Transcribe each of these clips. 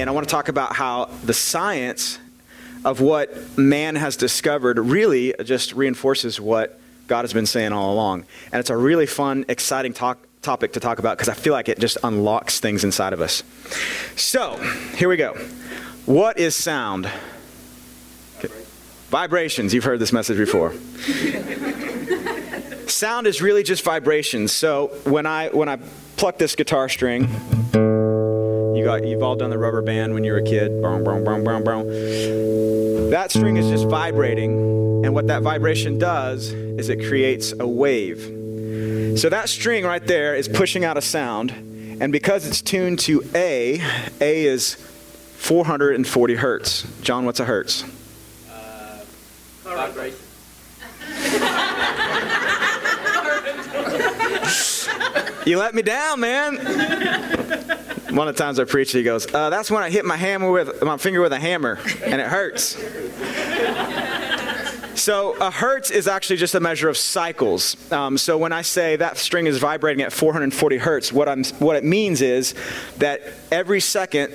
And I want to talk about how the science of what man has discovered really just reinforces what God has been saying all along. And it's a really fun, exciting talk, topic to talk about because I feel like it just unlocks things inside of us. So, here we go. What is sound? Vibrations. You've heard this message before. sound is really just vibrations. So, when I when I pluck this guitar string, you got you've all done the rubber band when you were a kid. Boom, boom, boom, boom, boom. That string is just vibrating, and what that vibration does is it creates a wave. So that string right there is pushing out a sound, and because it's tuned to A, A is 440 hertz. John, what's a hertz? Uh, vibration. You let me down, man. One of the times I preached, he goes, uh, "That's when I hit my hammer with my finger with a hammer, and it hurts." So a hertz is actually just a measure of cycles. Um, so when I say that string is vibrating at 440 hertz, what I'm what it means is that every second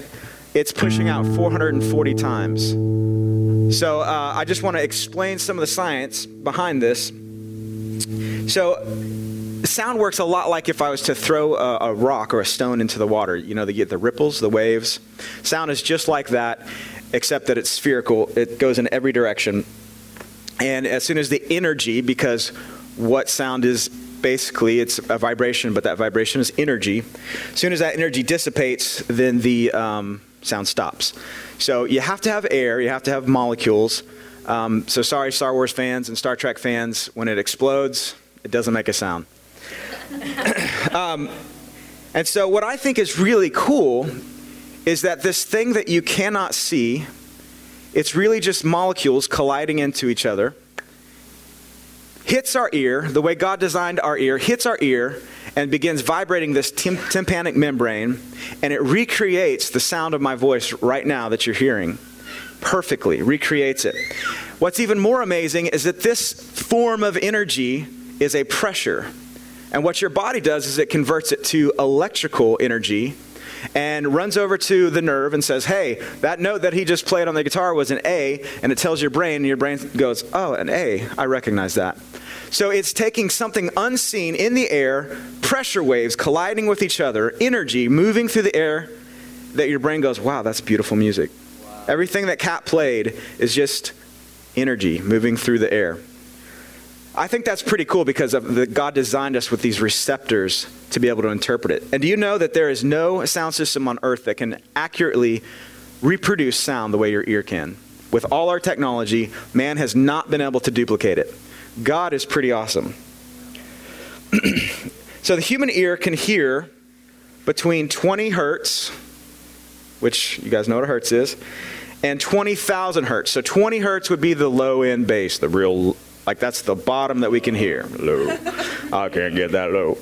it's pushing out 440 times. So uh, I just want to explain some of the science behind this. So sound works a lot like if I was to throw a, a, rock or a stone into the water. You know, they get the ripples, the waves. Sound is just like that, except that it's spherical. It goes in every direction. And as soon as the energy, because what sound is basically, it's a vibration, but that vibration is energy. As soon as that energy dissipates, then the um, sound stops. So you have to have air, you have to have molecules. Um, so sorry, Star Wars fans and Star Trek fans, when it explodes, it doesn't make a sound. um, and so, what I think is really cool is that this thing that you cannot see, it's really just molecules colliding into each other, hits our ear, the way God designed our ear, hits our ear, and begins vibrating this tim- tympanic membrane, and it recreates the sound of my voice right now that you're hearing perfectly, recreates it. What's even more amazing is that this form of energy is a pressure. And what your body does is it converts it to electrical energy and runs over to the nerve and says, Hey, that note that he just played on the guitar was an A, and it tells your brain, and your brain goes, Oh, an A, I recognize that. So it's taking something unseen in the air, pressure waves colliding with each other, energy moving through the air, that your brain goes, Wow, that's beautiful music. Wow. Everything that Cat played is just energy moving through the air. I think that's pretty cool because the, God designed us with these receptors to be able to interpret it. And do you know that there is no sound system on earth that can accurately reproduce sound the way your ear can? With all our technology, man has not been able to duplicate it. God is pretty awesome. so the human ear can hear between 20 hertz, which you guys know what a hertz is, and 20,000 hertz. So 20 hertz would be the low end bass, the real like that's the bottom that we can hear. Low. I can't get that low.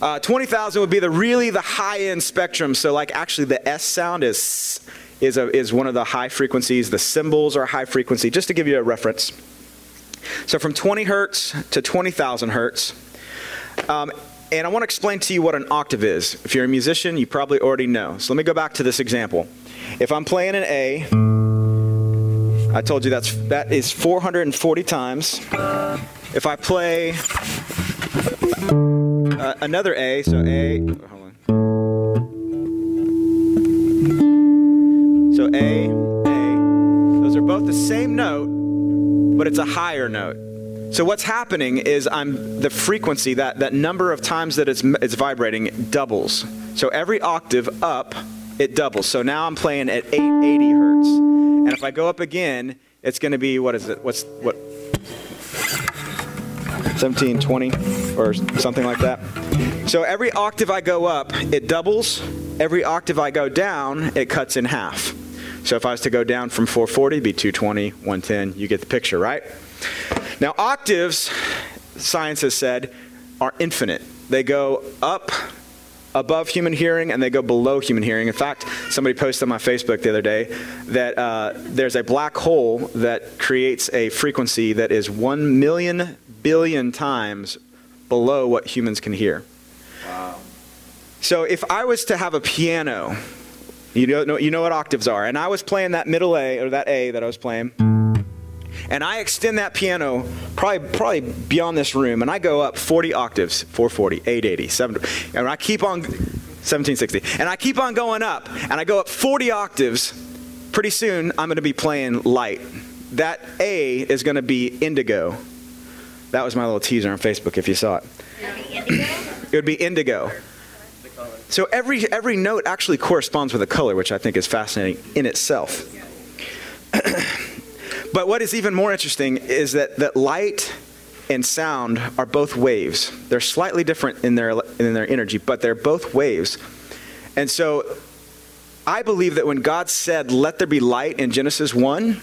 Uh, 20,000 would be the really the high end spectrum. So like actually the S sound is is a, is one of the high frequencies. The cymbals are high frequency. Just to give you a reference. So from 20 hertz to 20,000 hertz. Um, and I want to explain to you what an octave is. If you're a musician, you probably already know. So let me go back to this example. If I'm playing an A, I told you that's that is 440 times. If I play uh, another A, so A, So A, A, those are both the same note, but it's a higher note. So what's happening is I'm the frequency that that number of times that it's it's vibrating doubles. So every octave up, it doubles. So now I'm playing at 880 hertz. And if I go up again, it's going to be, what is it? What's, what? 17, 20, or something like that. So every octave I go up, it doubles. Every octave I go down, it cuts in half. So if I was to go down from 440, it'd be 220, 110. You get the picture, right? Now, octaves, science has said, are infinite. They go up above human hearing and they go below human hearing. In fact, somebody posted on my Facebook the other day that uh, there's a black hole that creates a frequency that is 1 million billion times below what humans can hear. Wow. So if I was to have a piano You know, you know what octaves are. And I was playing that middle A, or that A that I was playing. And I extend that piano probably, probably beyond this room, and I go up 40 octaves 440, 880, 7, and I keep on 1760. And I keep on going up, and I go up 40 octaves. Pretty soon, I'm going to be playing light. That A is going to be indigo. That was my little teaser on Facebook if you saw it. It would be indigo. So every, every note actually corresponds with a color, which I think is fascinating in itself. but what is even more interesting is that, that light and sound are both waves. They're slightly different in their, in their energy, but they're both waves. And so I believe that when God said, Let there be light in Genesis 1,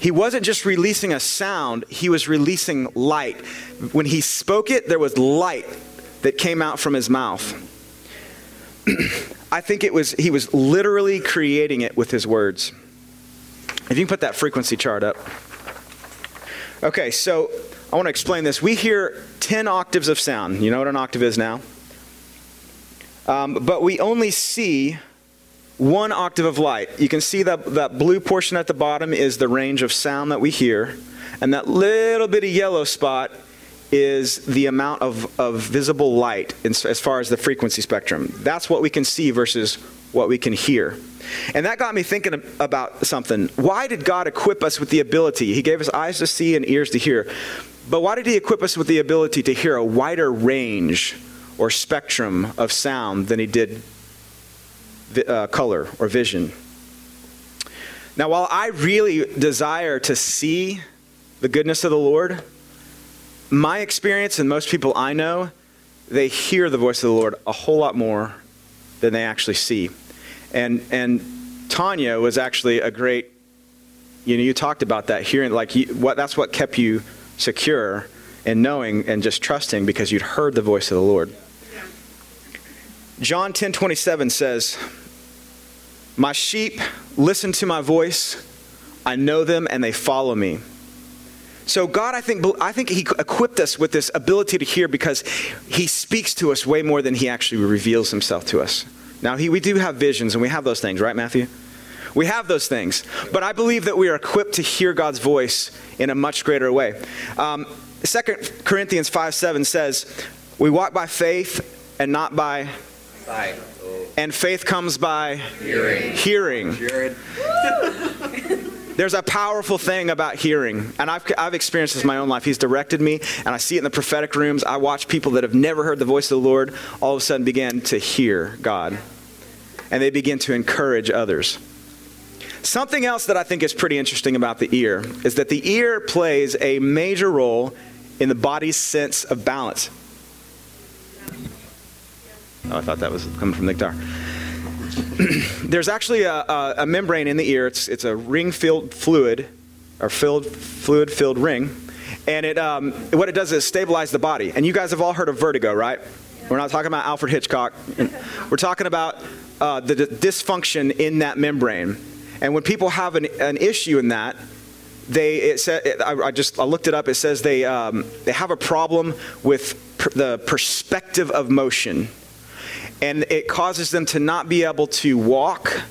he wasn't just releasing a sound, he was releasing light. When he spoke it, there was light that came out from his mouth. I think it was he was literally creating it with his words. If you can put that frequency chart up. Okay, so I want to explain this. We hear 10 octaves of sound. You know what an octave is now? Um, but we only see one octave of light. You can see that, that blue portion at the bottom is the range of sound that we hear, and that little bitty yellow spot is the amount of, of visible light as far as the frequency spectrum. That's what we can see versus what we can hear. And that got me thinking about something. Why did God equip us with the ability? He gave us eyes to see and ears to hear. But why did He equip us with the ability to hear a wider range or spectrum of sound than He did uh, color or vision? Now, while I really desire to see the goodness of the Lord, my experience and most people I know, they hear the voice of the Lord a whole lot more than they actually see. And and Tanya was actually a great you know you talked about that hearing like you, what that's what kept you secure and knowing and just trusting because you'd heard the voice of the Lord. John 10:27 says, "My sheep listen to my voice. I know them and they follow me." So God, I think, I think He equipped us with this ability to hear because He speaks to us way more than He actually reveals Himself to us. Now, he, we do have visions, and we have those things, right, Matthew? We have those things. But I believe that we are equipped to hear God's voice in a much greater way. Um, 2 Corinthians 5 7 says, We walk by faith and not by sight. And faith comes by hearing. hearing. There's a powerful thing about hearing, and I've, I've experienced this in my own life. He's directed me, and I see it in the prophetic rooms. I watch people that have never heard the voice of the Lord all of a sudden begin to hear God, and they begin to encourage others. Something else that I think is pretty interesting about the ear is that the ear plays a major role in the body's sense of balance. Oh, I thought that was coming from the guitar. there's actually a, a, a, membrane in the ear. It's, it's a ring filled fluid, or filled fluid filled ring. And it, um, what it does is stabilize the body. And you guys have all heard of vertigo, right? We're not talking about Alfred Hitchcock. We're talking about uh, the, the dysfunction in that membrane. And when people have an, an issue in that, they it said I, I, just I looked it up. It says they um, they have a problem with per, the perspective of motion and it causes them to not be able to walk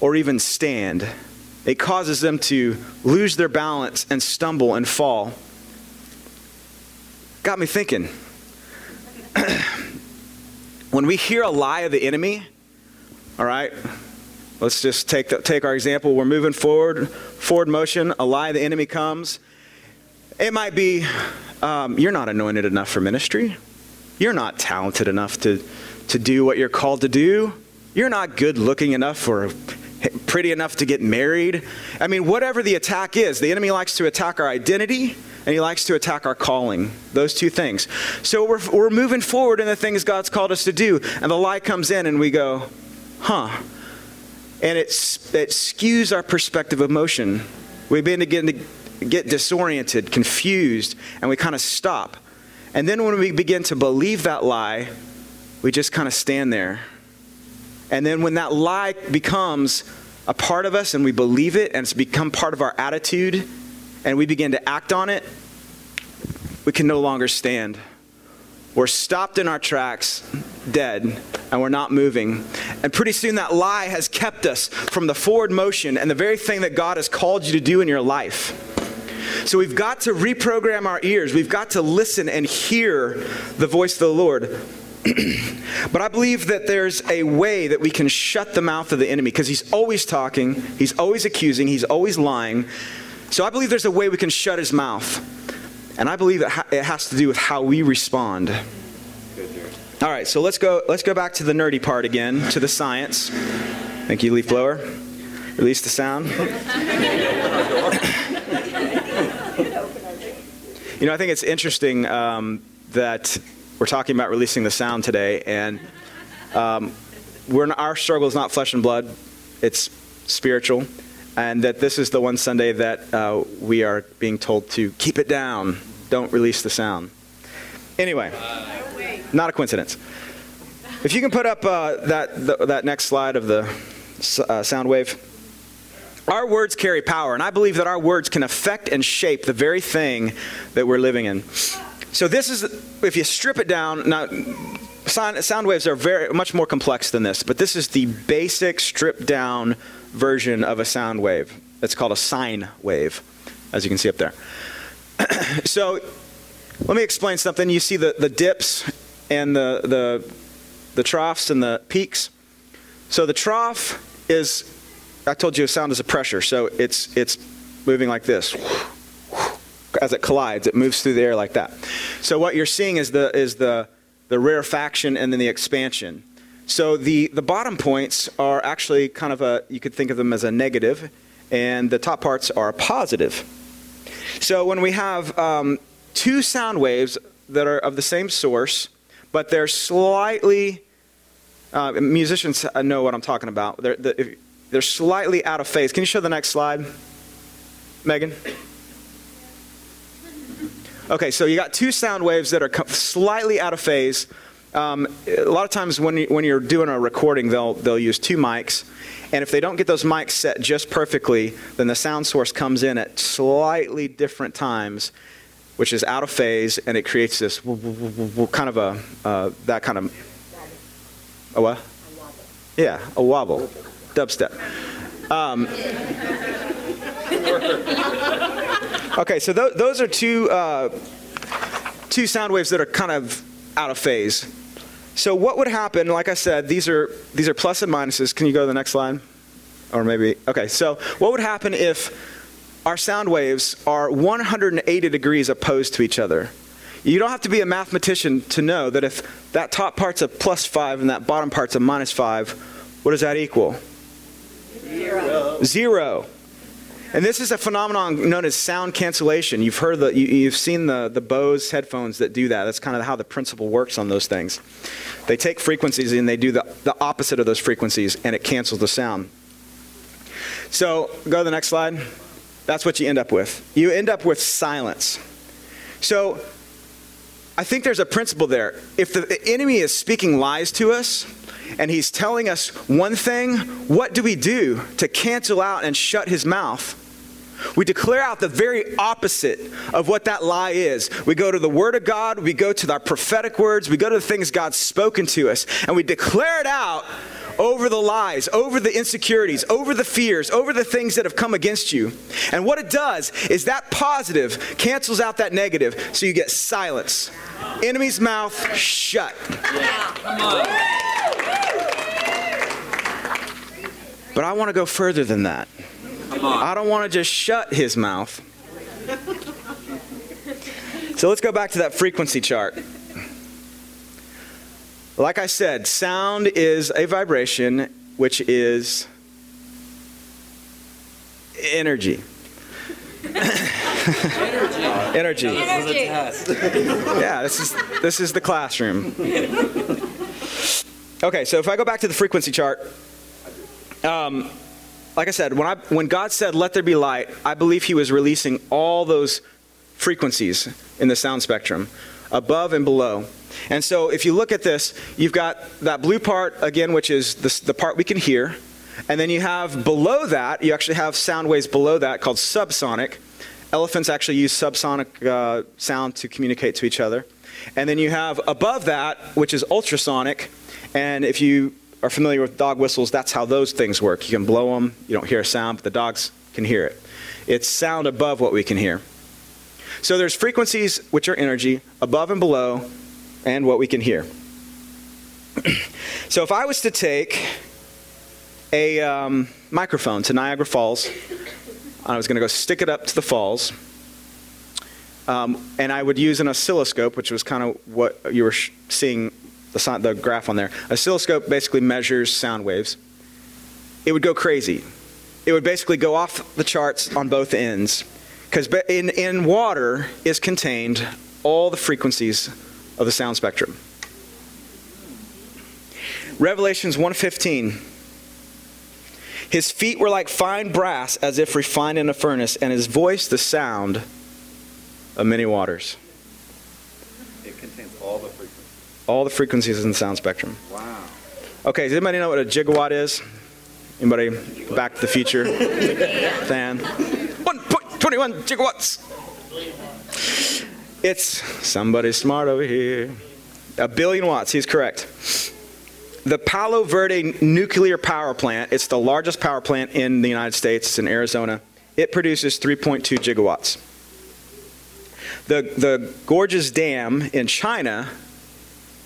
or even stand. It causes them to lose their balance and stumble and fall. Got me thinking. when we hear a lie of the enemy, all right, let's just take, the, take our example. We're moving forward, forward motion, a lie of the enemy comes. It might be, um, you're not anointed enough for ministry. You're not talented enough to to do what you're called to do. You're not good looking enough or pretty enough to get married. I mean, whatever the attack is, the enemy likes to attack our identity and he likes to attack our calling. Those two things. So we're, we're moving forward in the things God's called us to do, and the lie comes in and we go, huh. And it, it skews our perspective of motion. We begin to get, to get disoriented, confused, and we kind of stop. And then when we begin to believe that lie, we just kind of stand there. And then when that lie becomes a part of us and we believe it and it's become part of our attitude and we begin to act on it, we can no longer stand. we're stopped in our tracks, dead, and we're not moving. And pretty soon that lie has kept us from the forward motion and the very thing that God has called you to do in your life. So we've got to reprogram our ears. We've got to listen and hear the voice of the Lord. But I believe that there's a way that we can shut the mouth of the enemy because he's always talking, he's always accusing, he's always lying. So I believe there's a way we can shut his mouth. And I believe it, it has to do with how we respond. All right, so let's go let's go back to the nerdy part again, to the science. Thank you, leaf blower. Release the sound. you know, I think it's interesting um, that we're talking about releasing the sound today, and um, our struggle is not flesh and blood, it's spiritual. And that this is the one Sunday that uh, we are being told to keep it down, don't release the sound. Anyway, not a coincidence. If you can put up uh, that, the, that next slide of the uh, sound wave. Our words carry power, and I believe that our words can affect and shape the very thing that we're living in. So this is, if you strip it down, now sound, sound waves are very much more complex than this, but this is the basic stripped down version of a sound wave. It's called a sine wave, as you can see up there. so let me explain something. You see the, the dips and the, the, the troughs and the peaks. So the trough is, I told you, a sound is a pressure. So it's, it's moving like this as it collides, it moves through the air like that. So what you're seeing is the is the the rarefaction and then the expansion. So the the bottom points are actually kind of a you could think of them as a negative, and the top parts are positive. So when we have um, two sound waves that are of the same source, but they're slightly uh, musicians know what I'm talking about. They're, they're slightly out of phase. Can you show the next slide, Megan? Okay, so you got two sound waves that are slightly out of phase. Um, a lot of times when, you, when you're doing a recording, they'll, they'll use two mics. And if they don't get those mics set just perfectly, then the sound source comes in at slightly different times, which is out of phase, and it creates this kind of a, uh, that kind of, a what? Yeah, a wobble, dubstep. Um, Okay, so th- those are two, uh, two sound waves that are kind of out of phase. So what would happen, like I said, these are, these are plus and minuses. Can you go to the next slide? Or maybe, okay, so what would happen if our sound waves are 180 degrees opposed to each other? You don't have to be a mathematician to know that if that top part's a plus five and that bottom part's a minus five, what does that equal? Zero. Zero. And this is a phenomenon known as sound cancellation. You've heard the, you, have seen the, the Bose headphones that do that. That's kind of how the principle works on those things. They take frequencies and they do the, the opposite of those frequencies, and it cancels the sound. So, go to the next slide. That's what you end up with. You end up with silence. So, I think there's a principle there. If the enemy is speaking lies to us, and he's telling us one thing, what do we do to cancel out and shut his mouth? We declare out the very opposite of what that lie is. We go to the Word of God, we go to our prophetic words, we go to the things God's spoken to us, and we declare it out over the lies, over the insecurities, over the fears, over the things that have come against you. And what it does is that positive cancels out that negative, so you get silence. Enemy's mouth shut. But I want to go further than that. I don't want to just shut his mouth. So let's go back to that frequency chart. Like I said, sound is a vibration, which is energy. energy. energy. yeah, this is this is the classroom. Okay, so if I go back to the frequency chart, um, like I said, when, I, when God said, let there be light, I believe he was releasing all those frequencies in the sound spectrum, above and below. And so if you look at this, you've got that blue part, again, which is the, the part we can hear. And then you have below that, you actually have sound waves below that called subsonic. elephants actually use subsonic uh, sound to communicate to each other. And then you have above that, which is ultrasonic. And if you are familiar with dog whistles, that's how those things work. You can blow them, you don't hear a sound, but the dogs can hear it. It's sound above what we can hear. So there's frequencies, which are energy, above and below, and what we can hear. so if I was to take a um, microphone to Niagara Falls, I was going to go stick it up to the falls, um, and I would use an oscilloscope, which was kind of what you were sh- seeing the, the graph on there. Oscilloscope basically measures sound waves. It would go crazy. It would basically go off the charts on both ends. Because in, in water is contained all the frequencies of the sound spectrum. Revelations 1:15 His feet were like fine brass as if refined in a furnace and his voice the sound of many waters. It contains all the frequencies. All the frequencies in the sound spectrum. Wow. Okay, does anybody know what a gigawatt is? Anybody back to the future fan? 1.21 gigawatts. It's somebody smart over here. A billion watts, he's correct. The Palo Verde nuclear power plant, it's the largest power plant in the United States, it's in Arizona. It produces 3.2 gigawatts. The, the Gorges Dam in China,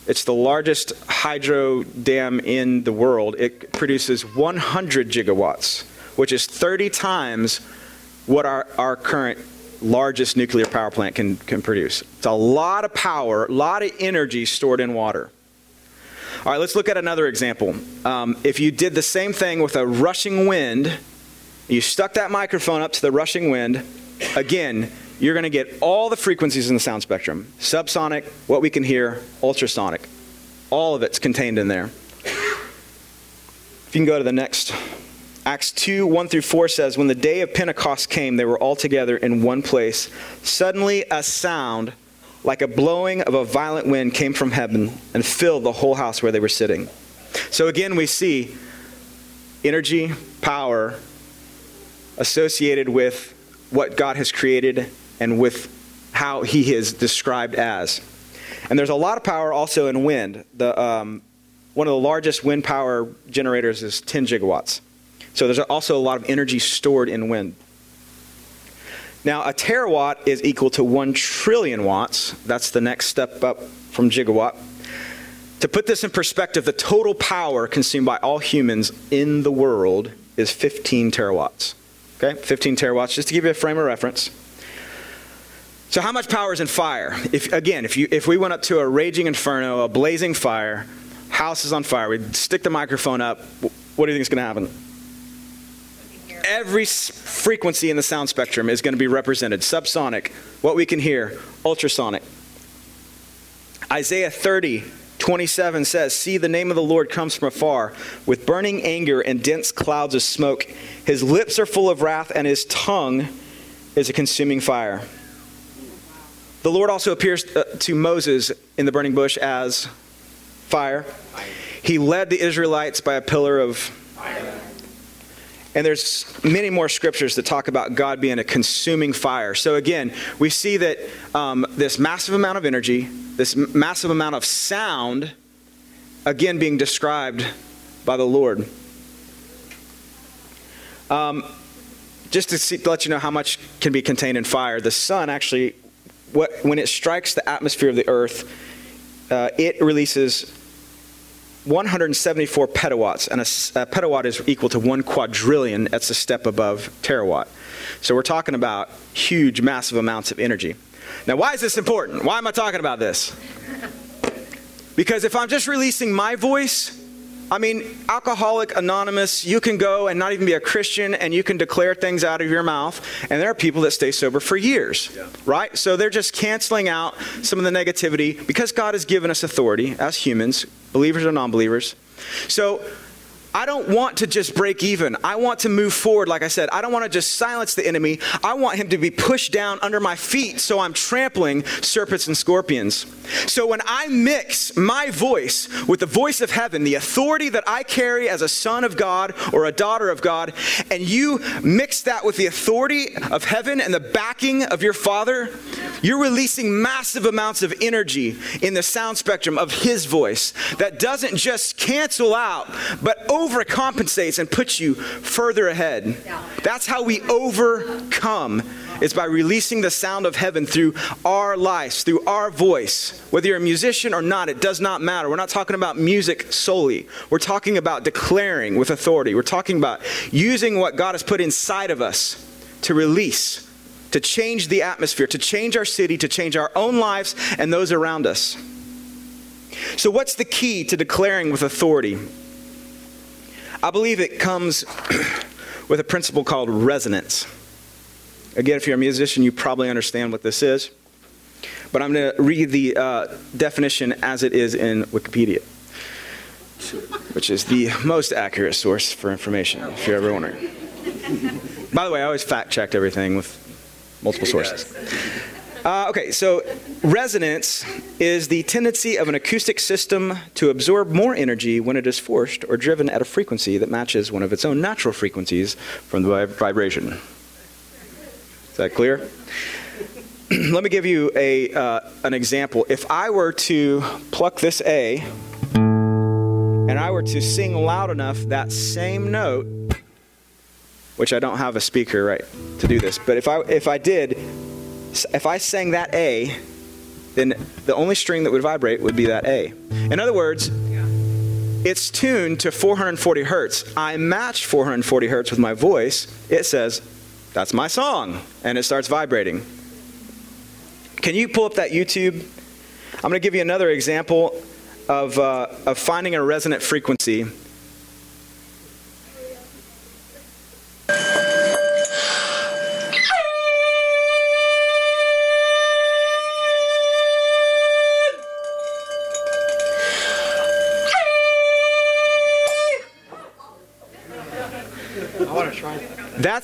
it's the largest hydro dam in the world. It produces 100 gigawatts, which is 30 times what our, our current largest nuclear power plant can, can produce. It's a lot of power, a lot of energy stored in water. All right, let's look at another example. Um, if you did the same thing with a rushing wind, you stuck that microphone up to the rushing wind, again, you're going to get all the frequencies in the sound spectrum subsonic, what we can hear, ultrasonic. All of it's contained in there. If you can go to the next. Acts 2 1 through 4 says, When the day of Pentecost came, they were all together in one place. Suddenly, a sound like a blowing of a violent wind came from heaven and filled the whole house where they were sitting. So again, we see energy, power associated with what God has created and with how He is described as. And there's a lot of power also in wind. The, um, one of the largest wind power generators is 10 gigawatts. So there's also a lot of energy stored in wind. Now, a terawatt is equal to 1 trillion watts. That's the next step up from gigawatt. To put this in perspective, the total power consumed by all humans in the world is 15 terawatts. Okay, 15 terawatts, just to give you a frame of reference. So, how much power is in fire? If again, if you if we went up to a raging inferno, a blazing fire, house is on fire, we'd stick the microphone up. What do you think is going to happen? Every frequency in the sound spectrum is going to be represented. Subsonic, what we can hear, ultrasonic. Isaiah 30, 27 says, See, the name of the Lord comes from afar, with burning anger and dense clouds of smoke. His lips are full of wrath, and his tongue is a consuming fire. The Lord also appears uh, to Moses in the burning bush as fire. He led the Israelites by a pillar of fire. And there's many more scriptures that talk about God being a consuming fire. So again, we see that um, this massive amount of energy, this massive amount of sound, again being described by the Lord. Um, just to, see, to, let you know how much can be contained in fire, the sun actually, what, when it strikes the atmosphere of the earth, uh, it releases 174 petawatts, and a, a, petawatt is equal to one quadrillion. That's a step above terawatt. So we're talking about huge, massive amounts of energy. Now, why is this important? Why am I talking about this? Because if I'm just releasing my voice, I mean, Alcoholic Anonymous, you can go and not even be a Christian and you can declare things out of your mouth, and there are people that stay sober for years, yeah. right? So they're just canceling out some of the negativity because God has given us authority as humans, believers or non believers. So I don't want to just break even. I want to move forward, like I said. I don't want to just silence the enemy. I want him to be pushed down under my feet so I'm trampling serpents and scorpions. So when I mix my voice with the voice of heaven, the authority that I carry as a son of God or a daughter of God, and you mix that with the authority of heaven and the backing of your Father, you're releasing massive amounts of energy in the sound spectrum of His voice that doesn't just cancel out, but overcompensates and puts you further ahead. That's how we overcome is by releasing the sound of heaven through our lives, through our voice. Whether you're a musician or not, it does not matter. We're not talking about music solely. We're talking about declaring with authority. We're talking about using what God has put inside of us to release, to change the atmosphere, to change our city, to change our own lives and those around us. So, what's the key to declaring with authority? I believe it comes with a principle called resonance. Again, if you're a musician, you probably understand what this is. But I'm going to read the uh, definition as it is in Wikipedia, which is the most accurate source for information, if you're ever wondering. By the way, I always fact checked everything with multiple sources. Uh, okay, so resonance is the tendency of an acoustic system to absorb more energy when it is forced or driven at a frequency that matches one of its own natural frequencies from the vibration. Is that clear? Let me give you a, uh, an example. If I were to pluck this A and I were to sing loud enough that same note, which I don't have a speaker right to do this, but if I, if I did, if I sang that A, then the only string that would vibrate would be that A. In other words, it's tuned to 440 hertz. I match 440 hertz with my voice. It says, that's my song. And it starts vibrating. Can you pull up that YouTube? I'm going to give you another example of, uh, of finding a resonant frequency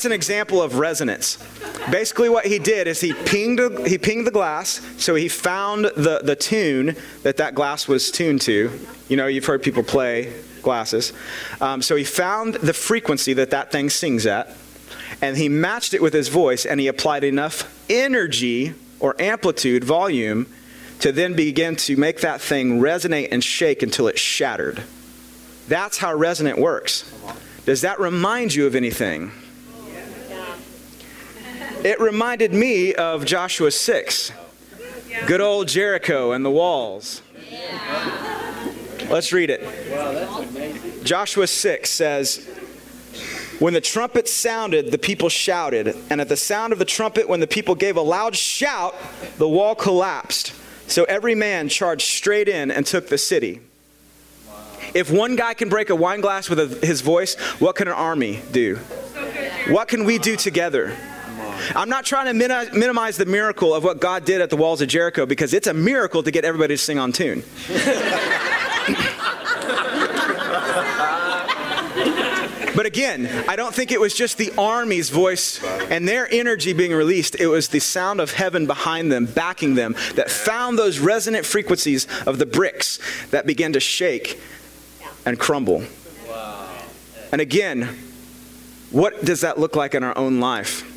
That's an example of resonance. Basically, what he did is he pinged, he pinged the glass, so he found the, the tune that that glass was tuned to. You know, you've heard people play glasses. Um, so he found the frequency that that thing sings at, and he matched it with his voice, and he applied enough energy or amplitude, volume, to then begin to make that thing resonate and shake until it shattered. That's how resonant works. Does that remind you of anything? It reminded me of Joshua 6. Good old Jericho and the walls. Let's read it. Joshua 6 says, When the trumpet sounded, the people shouted. And at the sound of the trumpet, when the people gave a loud shout, the wall collapsed. So every man charged straight in and took the city. If one guy can break a wine glass with a, his voice, what can an army do? What can we do together? I'm not trying to minimize the miracle of what God did at the walls of Jericho because it's a miracle to get everybody to sing on tune. But again, I don't think it was just the army's voice and their energy being released. It was the sound of heaven behind them, backing them, that found those resonant frequencies of the bricks that began to shake and crumble. And again, what does that look like in our own life?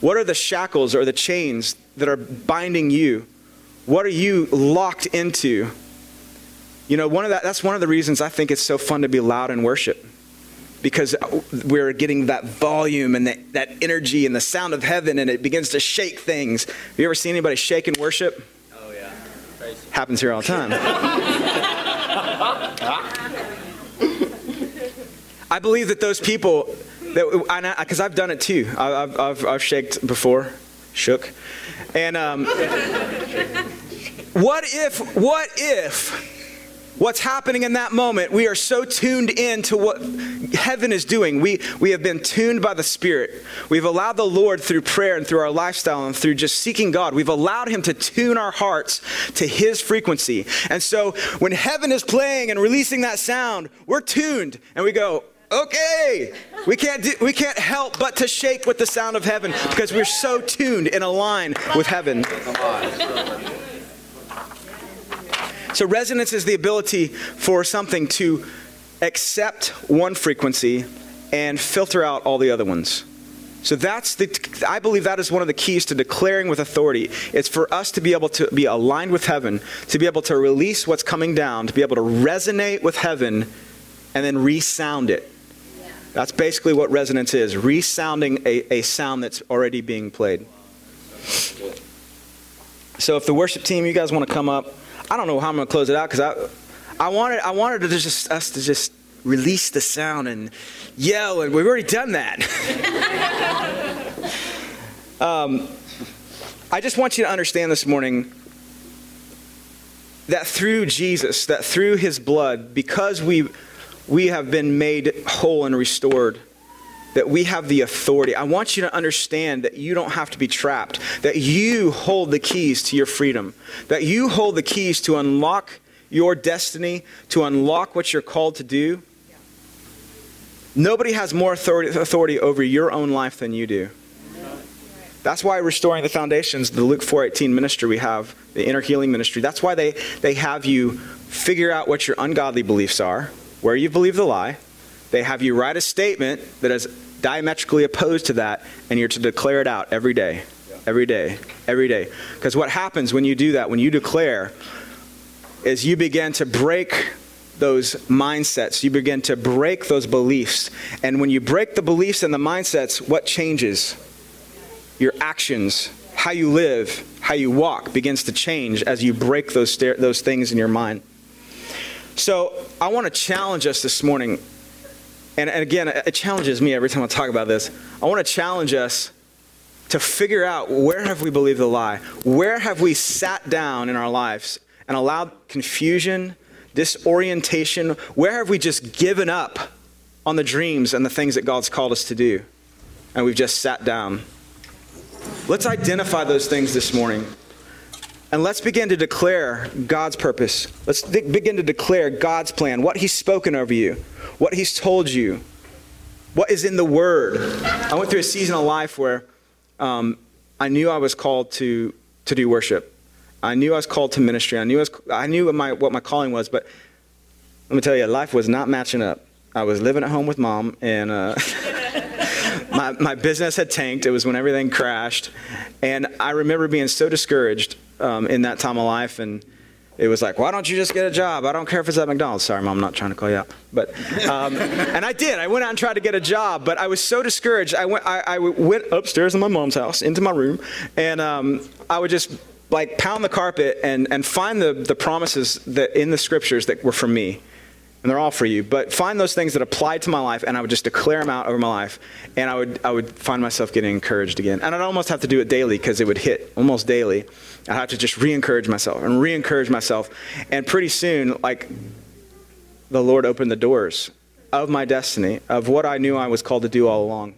What are the shackles or the chains that are binding you? What are you locked into? You know, one of that, that's one of the reasons I think it's so fun to be loud in worship. Because we're getting that volume and that, that energy and the sound of heaven, and it begins to shake things. Have you ever seen anybody shake in worship? Oh, yeah. Crazy. Happens here all the time. I believe that those people because I've done it too. I've, I've, I've shaked before, shook. And um, what if, what if, what's happening in that moment, we are so tuned in to what heaven is doing. We, we have been tuned by the Spirit. We've allowed the Lord through prayer and through our lifestyle and through just seeking God, we've allowed Him to tune our hearts to His frequency. And so when heaven is playing and releasing that sound, we're tuned and we go, okay. We can't, do, we can't help but to shake with the sound of heaven because we're so tuned in a line with heaven. So, resonance is the ability for something to accept one frequency and filter out all the other ones. So that's the I believe that is one of the keys to declaring with authority. It's for us to be able to be aligned with heaven, to be able to release what's coming down, to be able to resonate with heaven and then resound it. That's basically what resonance is, resounding a, a sound that's already being played. So if the worship team, you guys want to come up, I don't know how I'm going to close it out because I, I wanted, I wanted to just us to just release the sound and yell, and we've already done that. um, I just want you to understand this morning that through Jesus, that through his blood, because we, we have been made whole and restored, that we have the authority. I want you to understand that you don't have to be trapped, that you hold the keys to your freedom, that you hold the keys to unlock your destiny, to unlock what you're called to do. Nobody has more authority, authority over your own life than you do. That's why restoring the foundations, the Luke 4:18 ministry we have, the inner healing ministry. That's why they, they have you figure out what your ungodly beliefs are, where you believe the lie. They have you write a statement that is diametrically opposed to that, and you're to declare it out every day, every day, every day. Because what happens when you do that, when you declare, is you begin to break those mindsets. You begin to break those beliefs. And when you break the beliefs and the mindsets, what changes? Your actions, how you live, how you walk begins to change as you break those, those things in your mind. So I want to challenge us this morning. And, and again, it challenges me every time I talk about this. I want to challenge us to figure out where have we believed the lie? Where have we sat down in our lives and allowed confusion, disorientation? Where have we just given up on the dreams and the things that God's called us to do? And we've just sat down. Let's identify those things this morning. And let's begin to declare God's purpose. Let's begin to declare God's plan, what He's spoken over you, what He's told you, what is in the Word. I went through a season of life where um, I knew I was called to, to do worship. I knew I was called to ministry. I knew I, was, I knew what my, what my calling was, but let me tell you, life was not matching up. I was living at home with mom, and uh, my, my business had tanked. It was when everything crashed. And I remember being so discouraged um, in that time of life. And it was like, why don't you just get a job? I don't care if it's at McDonald's. Sorry, mom, I'm not trying to call you out. But, um, and I did. I went out and tried to get a job, but I was so discouraged. I went, I, I went upstairs in my mom's house into my room, and um, I would just like pound the carpet and, and find the, the promises that in the scriptures that were for me and they're all for you. But find those things that apply to my life and i would just declare them out over my life and i would i would find myself getting encouraged again. And i'd almost have to do it daily because it would hit almost daily. I'd have to just re-encourage myself and re-encourage myself. And pretty soon like the lord opened the doors of my destiny of what i knew i was called to do all along